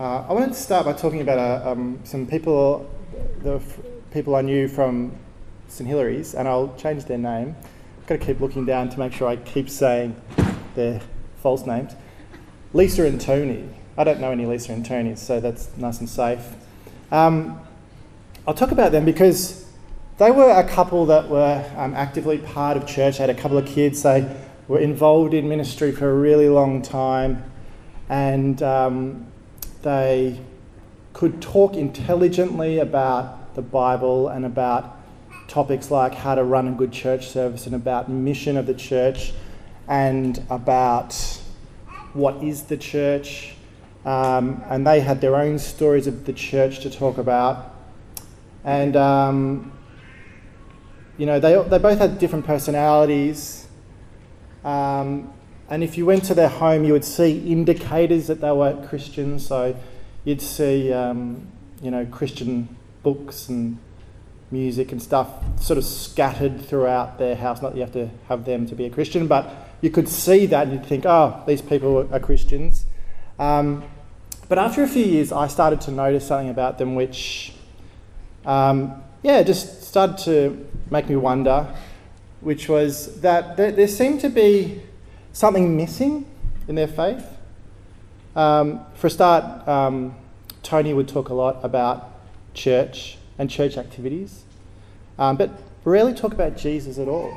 Uh, I wanted to start by talking about uh, um, some people, the f- people I knew from St Hilary's, and I'll change their name. I've got to keep looking down to make sure I keep saying their false names. Lisa and Tony. I don't know any Lisa and Tony, so that's nice and safe. Um, I'll talk about them because they were a couple that were um, actively part of church. They had a couple of kids. They were involved in ministry for a really long time, and um, they could talk intelligently about the Bible and about topics like how to run a good church service and about mission of the church and about what is the church. Um, and they had their own stories of the church to talk about. And, um, you know, they, they both had different personalities. Um, and if you went to their home, you would see indicators that they were Christians. So you'd see, um, you know, Christian books and music and stuff sort of scattered throughout their house. Not that you have to have them to be a Christian, but you could see that and you'd think, oh, these people are Christians. Um, but after a few years, I started to notice something about them which, um, yeah, just started to make me wonder, which was that there, there seemed to be something missing in their faith. Um, for a start, um, Tony would talk a lot about church and church activities, um, but rarely talk about Jesus at all.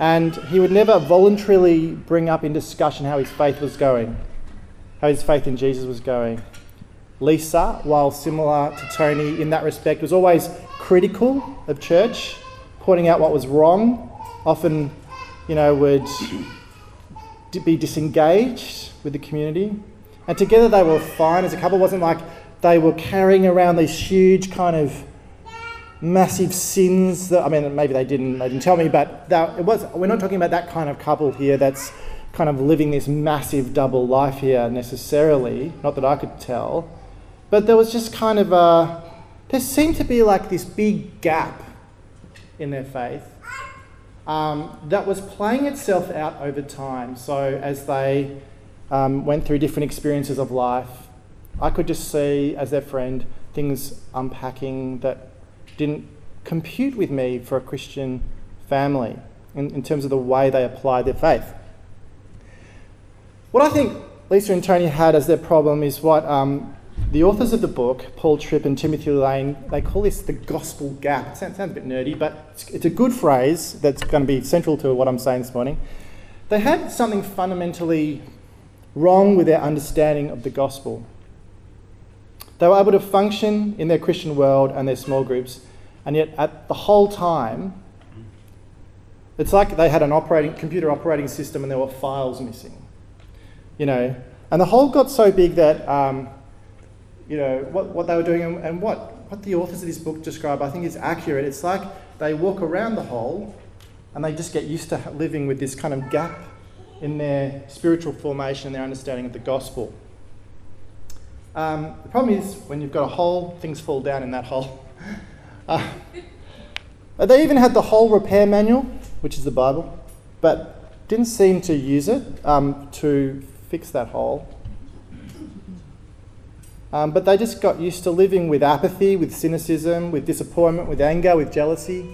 And he would never voluntarily bring up in discussion how his faith was going, how his faith in Jesus was going. Lisa, while similar to Tony in that respect, was always critical of church, pointing out what was wrong, often, you know, would be disengaged with the community. And together they were fine as a couple. It wasn't like they were carrying around these huge kind of massive sins that I mean maybe they didn't they didn't tell me, but that, it was we're not talking about that kind of couple here that's kind of living this massive double life here necessarily, not that I could tell. But there was just kind of a there seemed to be like this big gap in their faith um, that was playing itself out over time. So as they um, went through different experiences of life, I could just see as their friend things unpacking that didn't compute with me for a Christian family in, in terms of the way they applied their faith. What I think Lisa and Tony had as their problem is what um, the authors of the book, Paul Tripp and Timothy Lane, they call this the gospel gap. It sounds, sounds a bit nerdy, but it's, it's a good phrase that's going to be central to what I'm saying this morning. They had something fundamentally wrong with their understanding of the gospel. They were able to function in their Christian world and their small groups, and yet at the whole time, it's like they had an operating computer operating system and there were files missing. You know, and the hole got so big that um, you know, what, what they were doing and, and what, what the authors of this book describe, I think is accurate. It's like they walk around the hole and they just get used to living with this kind of gap in their spiritual formation and their understanding of the gospel. Um, the problem is when you've got a hole, things fall down in that hole. Uh, they even had the hole repair manual, which is the Bible, but didn't seem to use it um, to fix that hole. Um, but they just got used to living with apathy, with cynicism, with disappointment, with anger, with jealousy.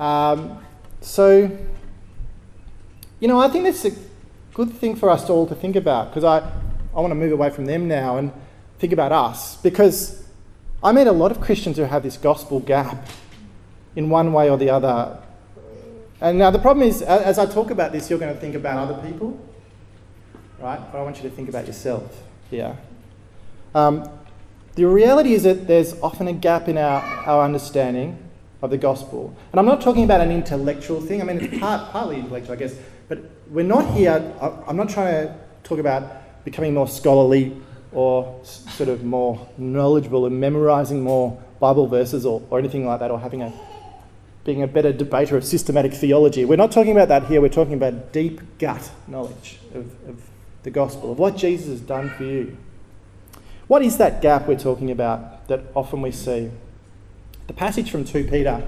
Um, so, you know, I think that's a good thing for us all to think about because I, I want to move away from them now and think about us because I meet a lot of Christians who have this gospel gap in one way or the other. And now the problem is, as I talk about this, you're going to think about other people, right? But I want you to think about yourself here. Um, the reality is that there's often a gap in our, our understanding of the gospel. And I'm not talking about an intellectual thing, I mean, it's part, partly intellectual, I guess, but we're not here, I'm not trying to talk about becoming more scholarly or sort of more knowledgeable and memorizing more Bible verses or, or anything like that, or having a being a better debater of systematic theology. We're not talking about that here, we're talking about deep gut knowledge of, of the gospel, of what Jesus has done for you. What is that gap we're talking about that often we see? The passage from 2 Peter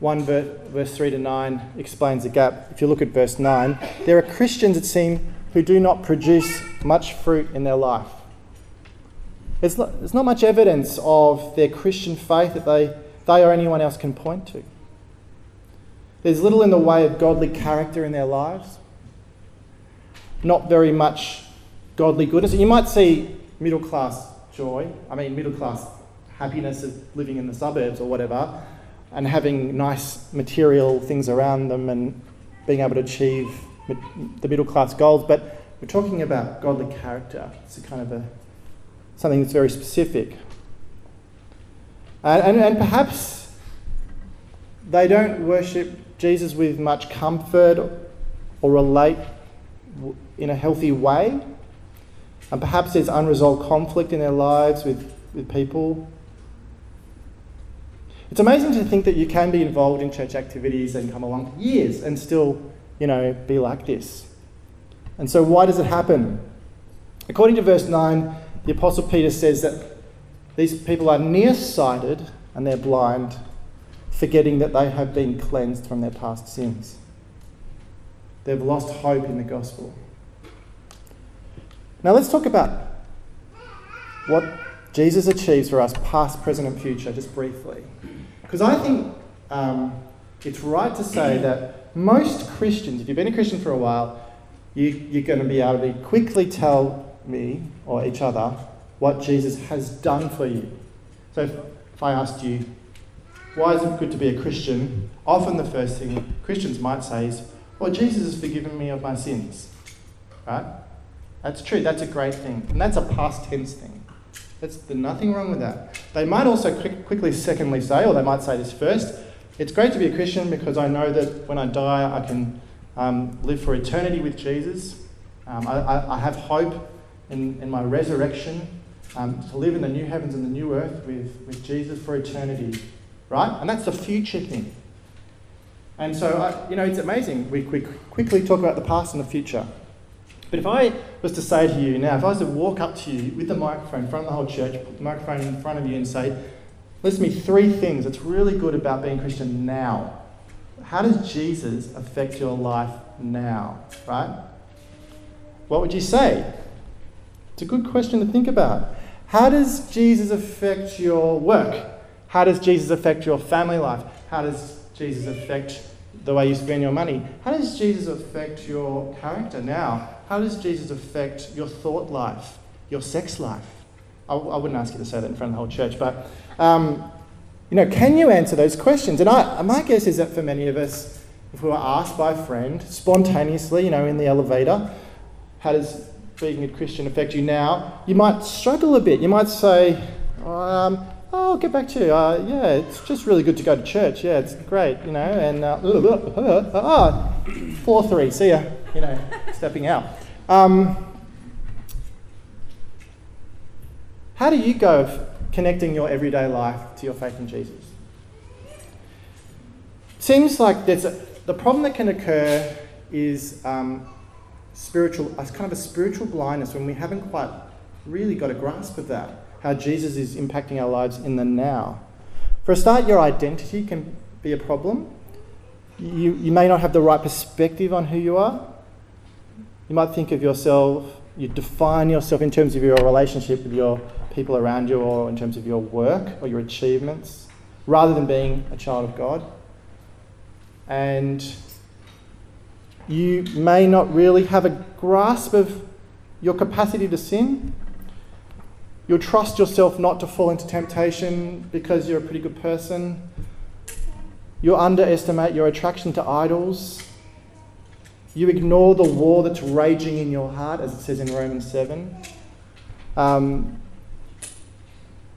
1 verse 3 to 9 explains the gap. If you look at verse 9, there are Christians, it seems, who do not produce much fruit in their life. There's not, there's not much evidence of their Christian faith that they, they or anyone else can point to. There's little in the way of godly character in their lives, not very much godly goodness. You might see middle class joy, I mean, middle class happiness of living in the suburbs or whatever, and having nice material things around them and being able to achieve the middle class goals. But we're talking about godly character. It's a kind of a something that's very specific. And, and, and perhaps they don't worship Jesus with much comfort or relate in a healthy way. And perhaps there's unresolved conflict in their lives with, with people. It's amazing to think that you can be involved in church activities and come along for years and still, you know, be like this. And so, why does it happen? According to verse 9, the Apostle Peter says that these people are nearsighted and they're blind forgetting that they have been cleansed from their past sins. They've lost hope in the gospel. Now, let's talk about what Jesus achieves for us, past, present, and future, just briefly. Because I think um, it's right to say that most Christians, if you've been a Christian for a while, you, you're going to be able to quickly tell me or each other what Jesus has done for you. So if, if I asked you, why is it good to be a Christian? Often the first thing Christians might say is, well, Jesus has forgiven me of my sins. Right? That's true. That's a great thing. And that's a past tense thing. That's, there's nothing wrong with that. They might also quick, quickly, secondly, say, or they might say this first, it's great to be a Christian because I know that when I die, I can um, live for eternity with Jesus. Um, I, I, I, have hope in, in my resurrection um, to live in the new heavens and the new earth with, with Jesus for eternity right? And that's the future thing. And so, I, you know, it's amazing. We, we quickly talk about the past and the future. But if I was to say to you now, if I was to walk up to you with the microphone in front of the whole church, put the microphone in front of you and say, list me three things that's really good about being Christian now. How does Jesus affect your life now, right? What would you say? It's a good question to think about. How does Jesus affect your work? How does Jesus affect your family life? How does Jesus affect the way you spend your money? How does Jesus affect your character now? How does Jesus affect your thought life, your sex life? I, I wouldn't ask you to say that in front of the whole church, but um, you know, can you answer those questions? And I, my guess is that for many of us, if we were asked by a friend spontaneously, you know, in the elevator, how does being a Christian affect you now? You might struggle a bit. You might say, um, oh, I'll get back to you. Uh, yeah, it's just really good to go to church. Yeah, it's great, you know. And uh, oh, four three, see ya. You know, stepping out. Um, how do you go of connecting your everyday life to your faith in Jesus? Seems like there's a, the problem that can occur is um, spiritual, kind of a spiritual blindness when we haven't quite really got a grasp of that how Jesus is impacting our lives in the now. For a start, your identity can be a problem. You, you may not have the right perspective on who you are. You might think of yourself, you define yourself in terms of your relationship with your people around you or in terms of your work or your achievements, rather than being a child of God. And you may not really have a grasp of your capacity to sin You'll trust yourself not to fall into temptation because you're a pretty good person. You'll underestimate your attraction to idols. You ignore the war that's raging in your heart, as it says in Romans 7. Um,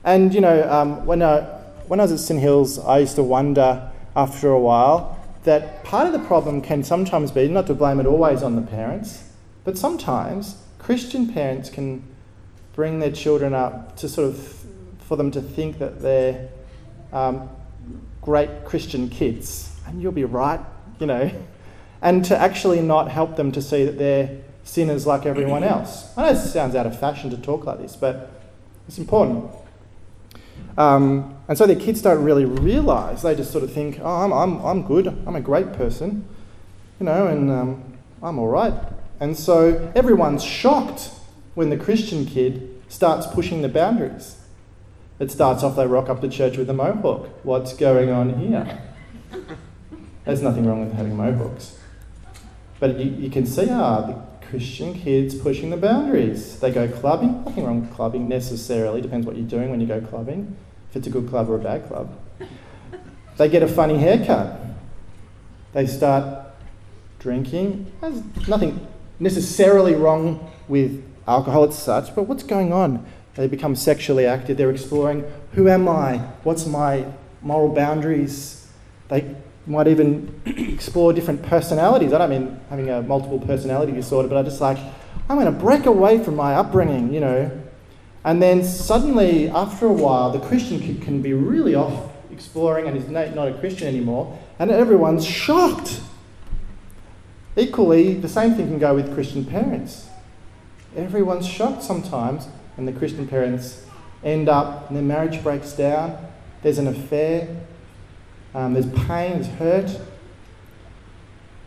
and, you know, um, when, I, when I was at St. Hills, I used to wonder after a while that part of the problem can sometimes be not to blame it always on the parents, but sometimes Christian parents can bring their children up to sort of for them to think that they're um, great Christian kids, and you'll be right, you know, and to actually not help them to see that they're sinners like everyone else. I know it sounds out of fashion to talk like this, but it's important. Um, and so their kids don't really realise. They just sort of think, oh, I'm, I'm, I'm good. I'm a great person, you know, and um, I'm all right. And so everyone's shocked when the Christian kid starts pushing the boundaries. It starts off, they rock up to church with a mohawk. What's going on here? There's nothing wrong with having mohawks. But you, you can see, ah, the Christian kids pushing the boundaries. They go clubbing. Nothing wrong with clubbing necessarily. Depends what you're doing when you go clubbing. If it's a good club or a bad club. They get a funny haircut. They start drinking. There's nothing necessarily wrong with alcohol as such, but what's going on? They become sexually active. They're exploring who am I? What's my moral boundaries? They might even explore different personalities. I don't mean having a multiple personality disorder, but I just like, I'm going to break away from my upbringing, you know. And then suddenly, after a while, the Christian can, can be really off exploring and is not a Christian anymore, and everyone's shocked. Equally, the same thing can go with Christian parents. Everyone's shocked sometimes when the Christian parents end up and their marriage breaks down, there's an affair, um, there's pain, there's hurt.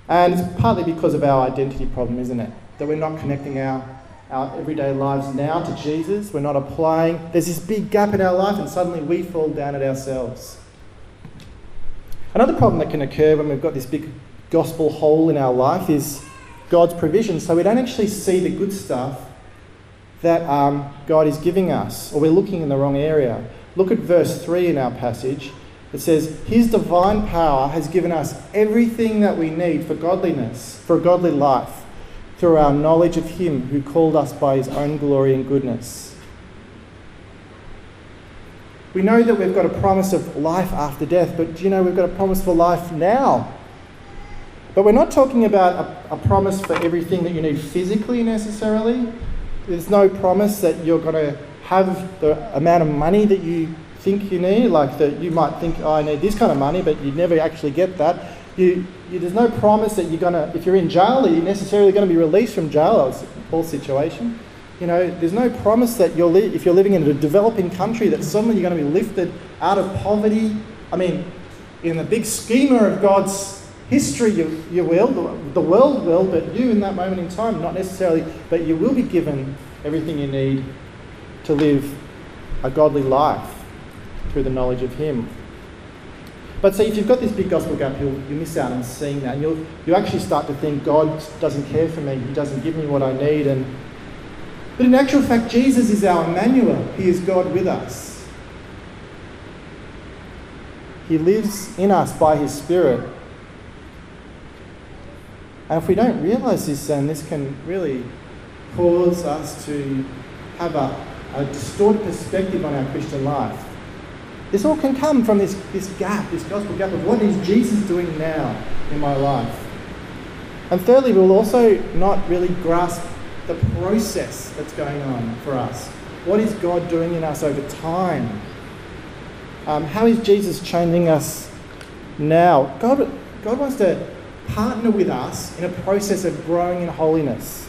And it's partly because of our identity problem, isn't it? That we're not connecting our, our everyday lives now to Jesus. We're not applying. There's this big gap in our life, and suddenly we fall down at ourselves. Another problem that can occur when we've got this big gospel hole in our life is God's provision. So we don't actually see the good stuff that um, God is giving us, or we're looking in the wrong area. Look at verse 3 in our passage. It says, His divine power has given us everything that we need for godliness, for a godly life, through our knowledge of Him who called us by His own glory and goodness. We know that we've got a promise of life after death, but do you know we've got a promise for life now? But we're not talking about a, a promise for everything that you need physically necessarily. There's no promise that you're going to have the amount of money that you think you need. Like that, you might think, oh, I need this kind of money, but you never actually get that. You, you, there's no promise that you're going to, if you're in jail, are you necessarily going to be released from jail? Paul's situation. You know, there's no promise that you're li- if you're living in a developing country that suddenly you're going to be lifted out of poverty. I mean, in the big schema of God's history you, you will, the, the world will, but you in that moment in time, not necessarily, but you will be given everything you need to live a godly life through the knowledge of Him. But see, if you've got this big gospel gap, you'll, you miss out on seeing that. You'll, you actually start to think, God doesn't care for me, He doesn't give me what I need. And, but in actual fact, Jesus is our Emmanuel, He is God with us. He lives in us by His Spirit. And if we don't realise this, then this can really cause us to have a, a distorted perspective on our Christian life. This all can come from this, this gap, this gospel gap of what is Jesus doing now in my life. And thirdly, we'll also not really grasp the process that's going on for us. What is God doing in us over time? Um, how is Jesus changing us now? God, God wants to partner with us in a process of growing in holiness.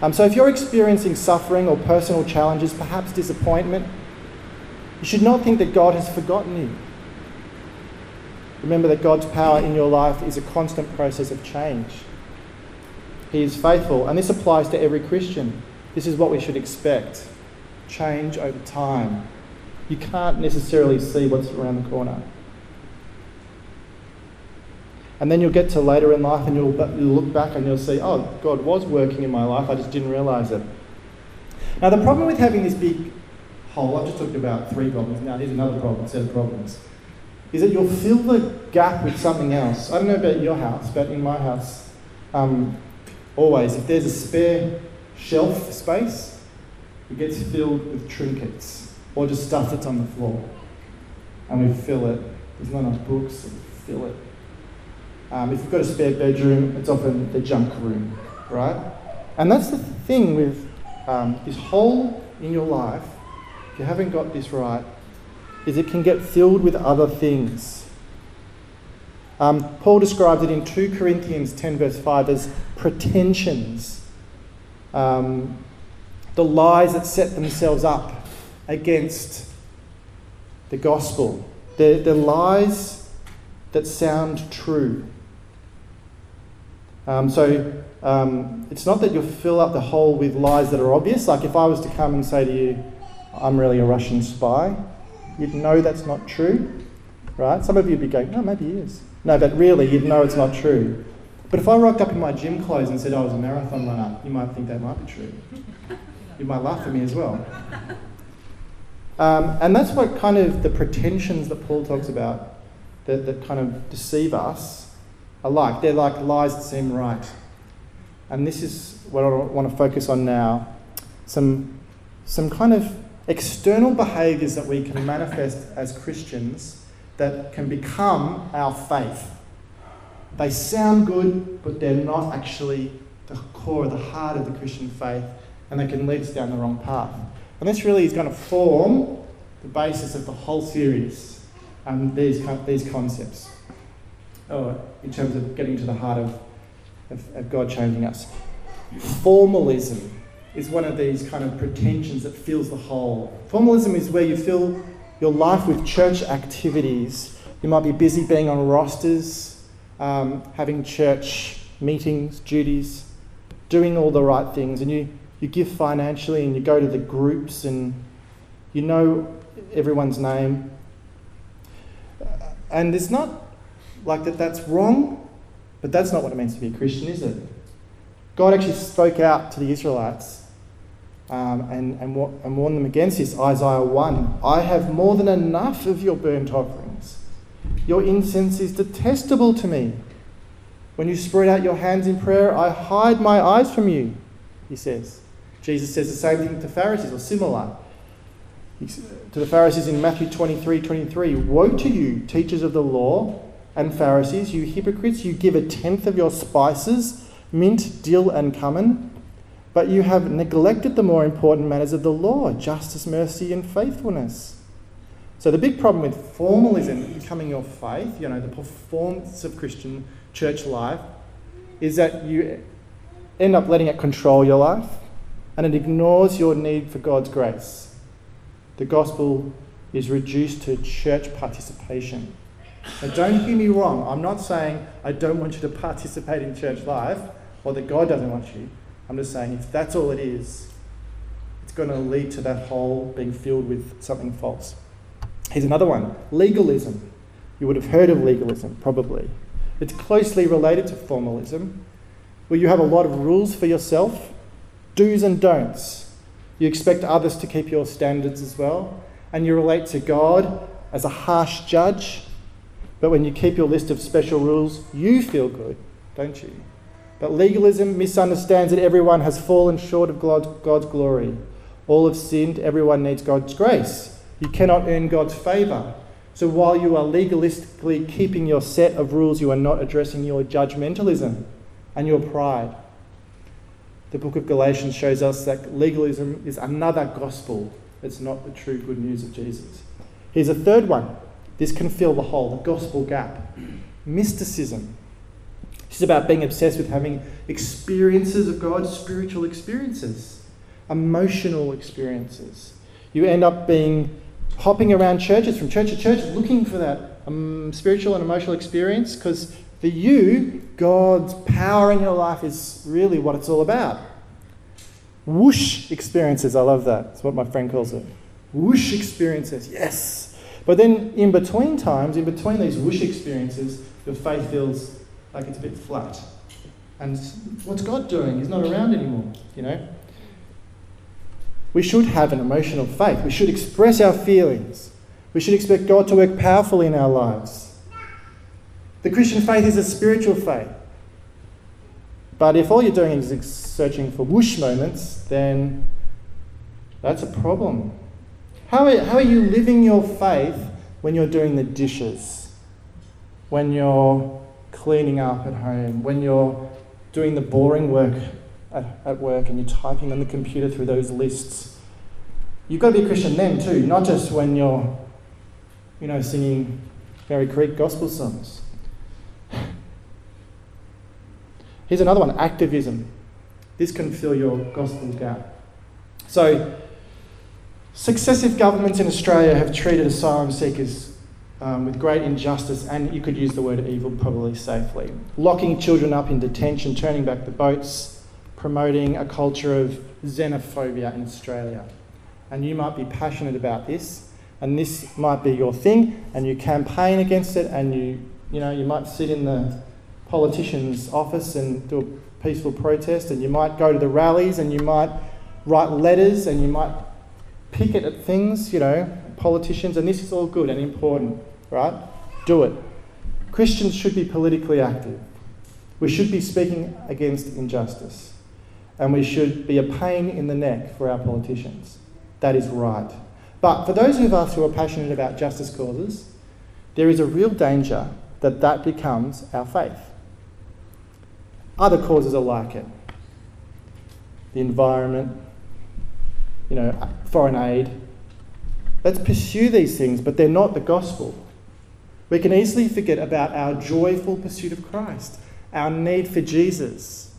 Um, so, if you're experiencing suffering or personal challenges, perhaps disappointment, you should not think that God has forgotten you. Remember that God's power in your life is a constant process of change. He is faithful, and this applies to every Christian. This is what we should expect change over time. You can't necessarily see what's around the corner. And then you'll get to later in life and you'll, look back and you'll see, oh, God was working in my life, I just didn't realize it. Now, the problem with having this big hole, I've just talked about three problems, now here's another problem, set of problems, is that you'll fill the gap with something else. I don't know about your house, but in my house, um, always, if there's a spare shelf space, it gets filled with trinkets or just stuff that's on the floor. And we fill it. There's not enough books, we fill it um, if you've got a spare bedroom, it's often the junk room, right? And that's the thing with um, this hole in your life, you haven't got this right, is it can get filled with other things. Um, Paul describes it in 2 Corinthians 10, verse 5, as pretensions, um, the lies that set themselves up against the gospel, the, the lies that sound true. Um, so um, it's not that you fill up the hole with lies that are obvious. Like if I was to come and say to you, I'm really a Russian spy, you'd know that's not true, right? Some of you would be going, no, maybe he is. No, but really, you'd know it's not true. But if I rocked up in my gym clothes and said I was a marathon runner, you might think that might be true. You might laugh at me as well. Um, and that's what kind of the pretensions that Paul talks about that, that kind of deceive us are like. They're like lies that seem right. And this is what I want to focus on now some, some kind of external behaviours that we can manifest as Christians that can become our faith. They sound good, but they're not actually the core, the heart of the Christian faith, and they can lead us down the wrong path. And this really is going to form the basis of the whole series, um, these, these concepts, oh, in terms of getting to the heart of, of, of God changing us. Formalism is one of these kind of pretensions that fills the hole. Formalism is where you fill your life with church activities. You might be busy being on rosters, um, having church meetings, duties, doing all the right things, and you, you give financially and you go to the groups and you know everyone's name. And it's not like that that's wrong, but that's not what it means to be a Christian, is it? God actually spoke out to the Israelites um, and, and, and warned them against this. Isaiah 1 I have more than enough of your burnt offerings. Your incense is detestable to me. When you spread out your hands in prayer, I hide my eyes from you, he says. Jesus says the same thing to Pharisees, or similar. To the Pharisees in Matthew 23 23, Woe to you, teachers of the law and Pharisees, you hypocrites, you give a tenth of your spices mint, dill, and cumin, but you have neglected the more important matters of the law justice, mercy, and faithfulness. So, the big problem with formalism becoming your faith, you know, the performance of Christian church life, is that you end up letting it control your life and it ignores your need for God's grace. The gospel is reduced to church participation. Now, don't hear me wrong. I'm not saying I don't want you to participate in church life or that God doesn't want you. I'm just saying if that's all it is, it's going to lead to that hole being filled with something false. Here's another one legalism. You would have heard of legalism, probably. It's closely related to formalism, where you have a lot of rules for yourself, do's and don'ts. You expect others to keep your standards as well, and you relate to God as a harsh judge. But when you keep your list of special rules, you feel good, don't you? But legalism misunderstands that everyone has fallen short of God's glory. All have sinned, everyone needs God's grace. You cannot earn God's favour. So while you are legalistically keeping your set of rules, you are not addressing your judgmentalism and your pride. The book of Galatians shows us that legalism is another gospel. It's not the true good news of Jesus. Here's a third one. This can fill the hole, the gospel gap. Mysticism. It's about being obsessed with having experiences of God, spiritual experiences, emotional experiences. You end up being hopping around churches from church to church looking for that um, spiritual and emotional experience because for you, God's power in your life is really what it's all about. Whoosh experiences, I love that. That's what my friend calls it. Whoosh experiences, yes. But then in between times, in between these whoosh experiences, your faith feels like it's a bit flat. And what's God doing? He's not around anymore, you know? We should have an emotional faith. We should express our feelings. We should expect God to work powerfully in our lives. The Christian faith is a spiritual faith. But if all you're doing is searching for whoosh moments, then that's a problem. How are, how are you living your faith when you're doing the dishes? When you're cleaning up at home, when you're doing the boring work at, at work and you're typing on the computer through those lists. You've got to be a Christian then too, not just when you're, you know, singing Fairy Creek gospel songs. Here's another one activism. This can fill your gospel gap. So, successive governments in Australia have treated asylum seekers um, with great injustice, and you could use the word evil probably safely. Locking children up in detention, turning back the boats, promoting a culture of xenophobia in Australia. And you might be passionate about this, and this might be your thing, and you campaign against it, and you, you know, you might sit in the politician's office and do a peaceful protest, and you might go to the rallies, and you might write letters, and you might picket at things, you know, politicians, and this is all good and important, right? Do it. Christians should be politically active. We should be speaking against injustice. And we should be a pain in the neck for our politicians. That is right. But for those of us who are passionate about justice causes, there is a real danger that that becomes our faith. Other causes are like it the environment, you know, foreign aid. Let's pursue these things, but they're not the gospel. We can easily forget about our joyful pursuit of Christ, our need for Jesus.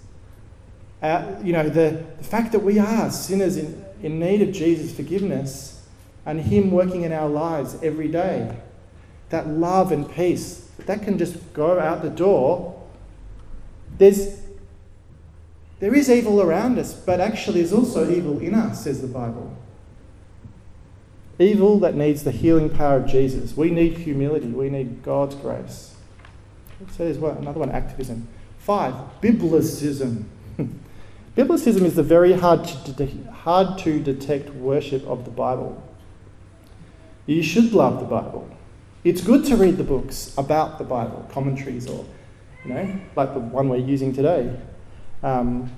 You know, the, the fact that we are sinners in, in need of Jesus' forgiveness and Him working in our lives every day. That love and peace, that can just go out the door. There's there is evil around us, but actually, there's also evil in us, says the Bible. Evil that needs the healing power of Jesus. We need humility, we need God's grace. So there's one, another one activism. Five, biblicism. biblicism is the very hard to, de- hard to detect worship of the Bible. You should love the Bible. It's good to read the books about the Bible, commentaries, or, you know, like the one we're using today. Um,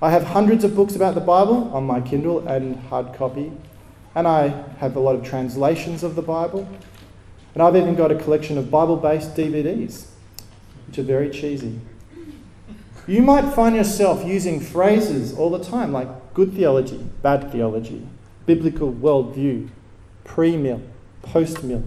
I have hundreds of books about the Bible on my Kindle and hard copy, and I have a lot of translations of the Bible. And I've even got a collection of Bible based DVDs, which are very cheesy. You might find yourself using phrases all the time like good theology, bad theology, biblical worldview, pre mill, post mill,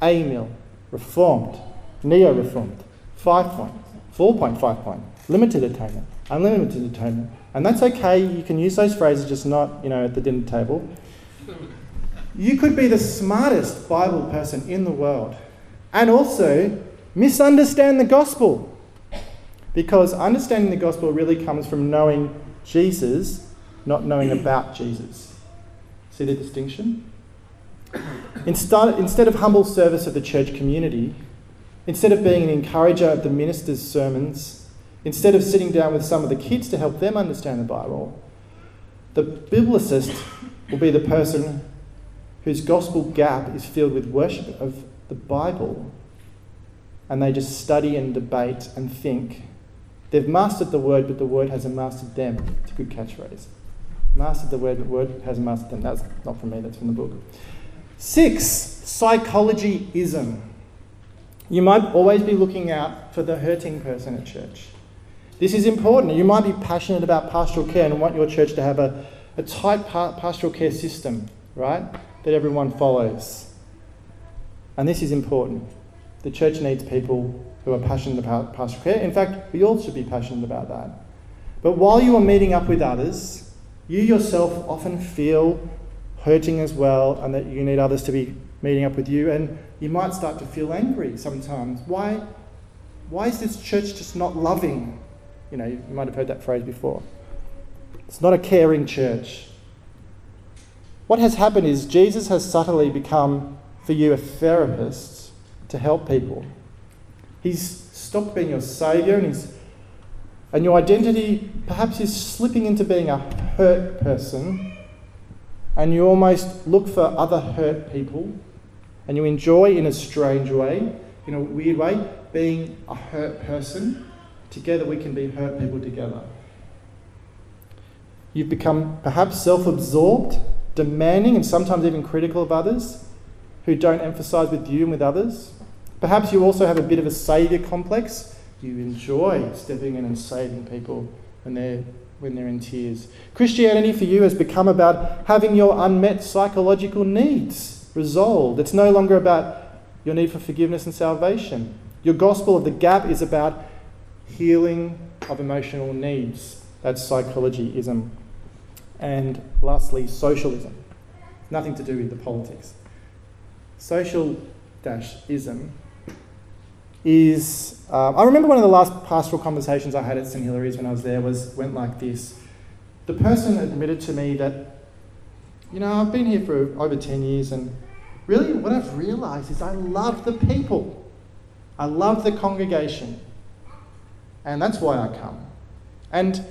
a mill, reformed, neo reformed, five point, 4.5 point, limited atonement, unlimited atonement. And that's okay, you can use those phrases, just not, you know, at the dinner table. You could be the smartest Bible person in the world and also misunderstand the gospel. Because understanding the gospel really comes from knowing Jesus, not knowing about Jesus. See the distinction? Instead, instead of humble service of the church community, instead of being an encourager of the minister's sermons, Instead of sitting down with some of the kids to help them understand the Bible, the biblicist will be the person whose gospel gap is filled with worship of the Bible. And they just study and debate and think. They've mastered the word, but the word hasn't mastered them. It's a good catchphrase. Mastered the word, but word hasn't mastered them. That's not from me, that's from the book. Six, psychologyism. You might always be looking out for the hurting person at church. This is important. You might be passionate about pastoral care and want your church to have a, a tight pastoral care system, right? That everyone follows. And this is important. The church needs people who are passionate about pastoral care. In fact, we all should be passionate about that. But while you are meeting up with others, you yourself often feel hurting as well, and that you need others to be meeting up with you, and you might start to feel angry sometimes. Why, why is this church just not loving? You know, you might have heard that phrase before. It's not a caring church. What has happened is Jesus has subtly become, for you, a therapist to help people. He's stopped being your saviour and, he's, and your identity perhaps is slipping into being a hurt person and you almost look for other hurt people and you enjoy in a strange way, in a weird way, being a hurt person Together we can be hurt people together. You've become perhaps self absorbed, demanding, and sometimes even critical of others who don't emphasize with you and with others. Perhaps you also have a bit of a saviour complex. You enjoy stepping in and saving people when they're, when they're in tears. Christianity for you has become about having your unmet psychological needs resolved. It's no longer about your need for forgiveness and salvation. Your gospel of the gap is about healing of emotional needs. That's psychologyism. And lastly, socialism. Nothing to do with the politics. Social ism is uh, I remember one of the last pastoral conversations I had at St Hilary's when I was there was went like this. The person admitted to me that, you know, I've been here for over 10 years and really what I've realised is I love the people. I love the congregation. And that's why I come. And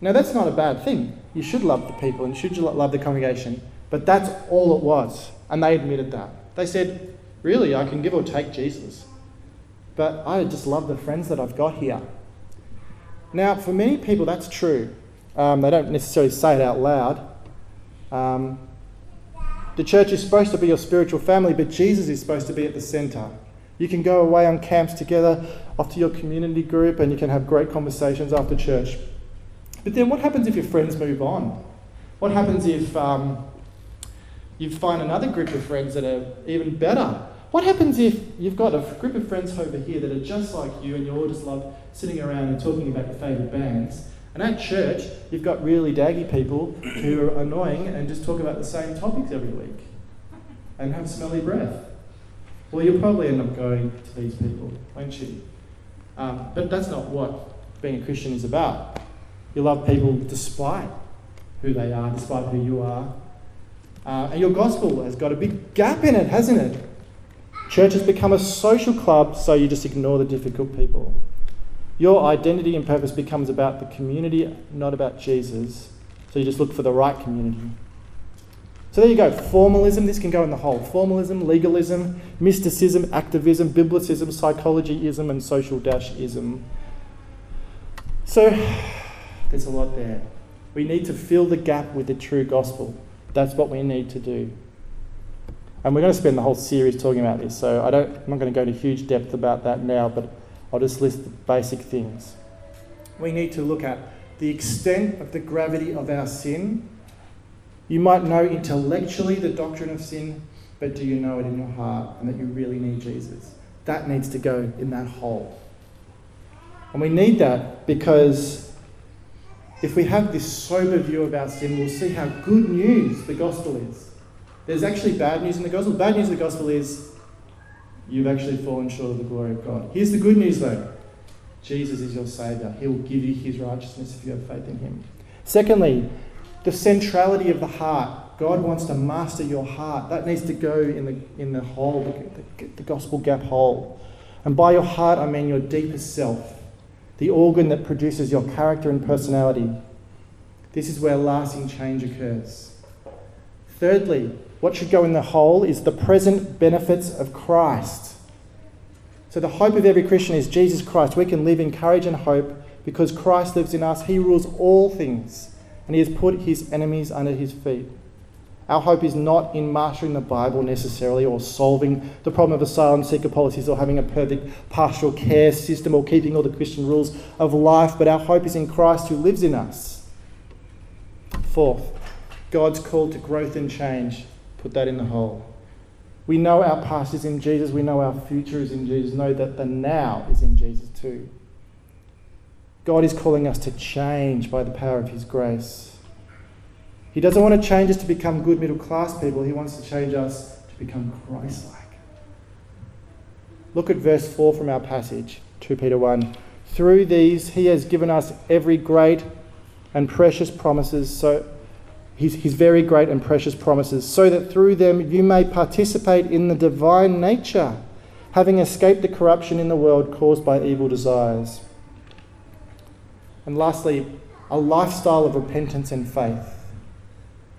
now that's not a bad thing. You should love the people and you should love the congregation. But that's all it was. And they admitted that. They said, really, I can give or take Jesus. But I just love the friends that I've got here. Now, for many people, that's true. Um, they don't necessarily say it out loud. Um, the church is supposed to be your spiritual family, but Jesus is supposed to be at the centre. You can go away on camps together, off to your community group, and you can have great conversations after church. But then what happens if your friends move on? What happens if um, you find another group of friends that are even better? What happens if you've got a group of friends over here that are just like you and you all just love sitting around and talking about your favourite bands? And at church, you've got really daggy people who are annoying and just talk about the same topics every week and have smelly breath. Well, you'll probably end up going to these people, won't you? Um, but that's not what being a Christian is about. You love people despite who they are, despite who you are. Uh, and your gospel has got a big gap in it, hasn't it? Church has become a social club, so you just ignore the difficult people. Your identity and purpose becomes about the community, not about Jesus. So you just look for the right community. So there you go. Formalism, this can go in the whole. Formalism, legalism, mysticism, activism, biblicism, psychologyism, and social dashism. So there's a lot there. We need to fill the gap with the true gospel. That's what we need to do. And we're going to spend the whole series talking about this, so I don't, I'm not going to go into huge depth about that now, but I'll just list the basic things. We need to look at the extent of the gravity of our sin. You might know intellectually the doctrine of sin, but do you know it in your heart and that you really need Jesus? That needs to go in that hole. And we need that because if we have this sober view of our sin, we'll see how good news the gospel is. There's actually bad news in the gospel. Bad news in the gospel is you've actually fallen short of the glory of God. Here's the good news though Jesus is your Saviour. He will give you His righteousness if you have faith in Him. Secondly, the centrality of the heart. God wants to master your heart. That needs to go in the, in the hole, the, the, the gospel gap hole. And by your heart, I mean your deepest self, the organ that produces your character and personality. This is where lasting change occurs. Thirdly, what should go in the hole is the present benefits of Christ. So, the hope of every Christian is Jesus Christ. We can live in courage and hope because Christ lives in us. He rules all things and He has put His enemies under His feet. Our hope is not in mastering the Bible necessarily or solving the problem of asylum seeker policies or having a perfect pastoral care system or keeping all the Christian rules of life, but our hope is in Christ who lives in us. Fourth, God's call to growth and change Put that in the hole. We know our past is in Jesus. We know our future is in Jesus. Know that the now is in Jesus too. God is calling us to change by the power of His grace. He doesn't want to change us to become good middle class people, He wants to change us to become Christ like. Look at verse 4 from our passage, 2 Peter 1. Through these, He has given us every great and precious promises so his, his very great and precious promises, so that through them you may participate in the divine nature, having escaped the corruption in the world caused by evil desires. And lastly, a lifestyle of repentance and faith.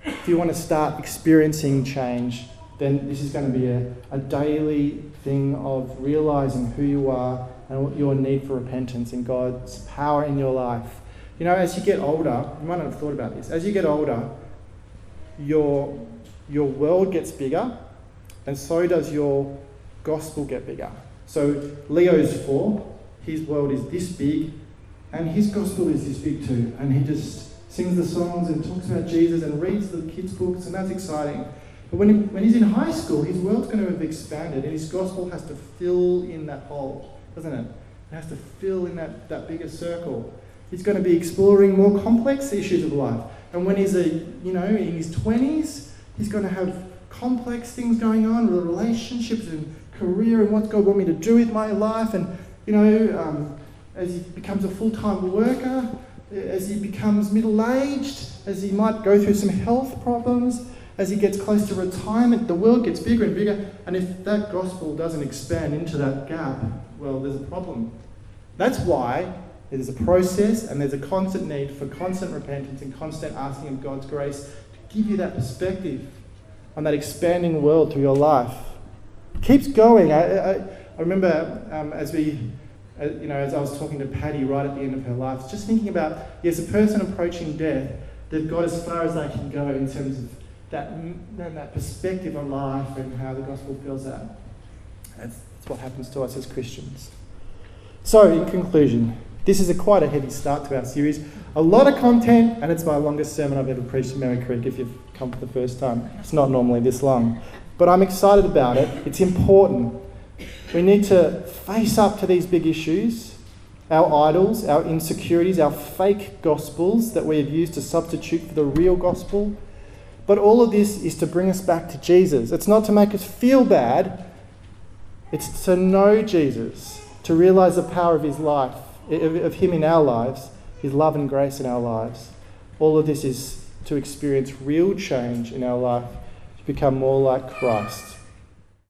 If you want to start experiencing change, then this is going to be a, a daily thing of realizing who you are and your need for repentance and God's power in your life. You know, as you get older, you might not have thought about this, as you get older, your, your world gets bigger, and so does your gospel get bigger. So Leo's four, his world is this big, and his gospel is this big too. And he just sings the songs and talks about Jesus and reads the kids' books, and that's exciting. But when, he, when he's in high school, his world's going to have expanded, and his gospel has to fill in that hole, doesn't it? It has to fill in that, that bigger circle. He's going to be exploring more complex issues of life. And when he's a, you know, in his 20s, he's going to have complex things going on, relationships and career and what God want me to do with my life, and you know, um, as he becomes a full-time worker, as he becomes middle-aged, as he might go through some health problems, as he gets close to retirement, the world gets bigger and bigger, and if that gospel doesn't expand into that gap, well, there's a problem. That's why there's a process and there's a constant need for constant repentance and constant asking of God's grace to give you that perspective on that expanding world through your life. It keeps going. I, I, I remember um, as we, uh, you know, as I was talking to Patty right at the end of her life, just thinking about, yes, a person approaching death, they've got as far as they can go in terms of that, that perspective on life and how the gospel fills that. That's, that's what happens to us as Christians. So, in conclusion, this is a quite a heavy start to our series. A lot of content, and it's my longest sermon I've ever preached in Merri Creek if you've come for the first time. It's not normally this long. But I'm excited about it. It's important. We need to face up to these big issues our idols, our insecurities, our fake gospels that we have used to substitute for the real gospel but all of this is to bring us back to Jesus. It's not to make us feel bad, it's to know Jesus, to realize the power of his life, of him in our lives, his love and grace in our lives. All of this is to experience real change in our life, to become more like Christ.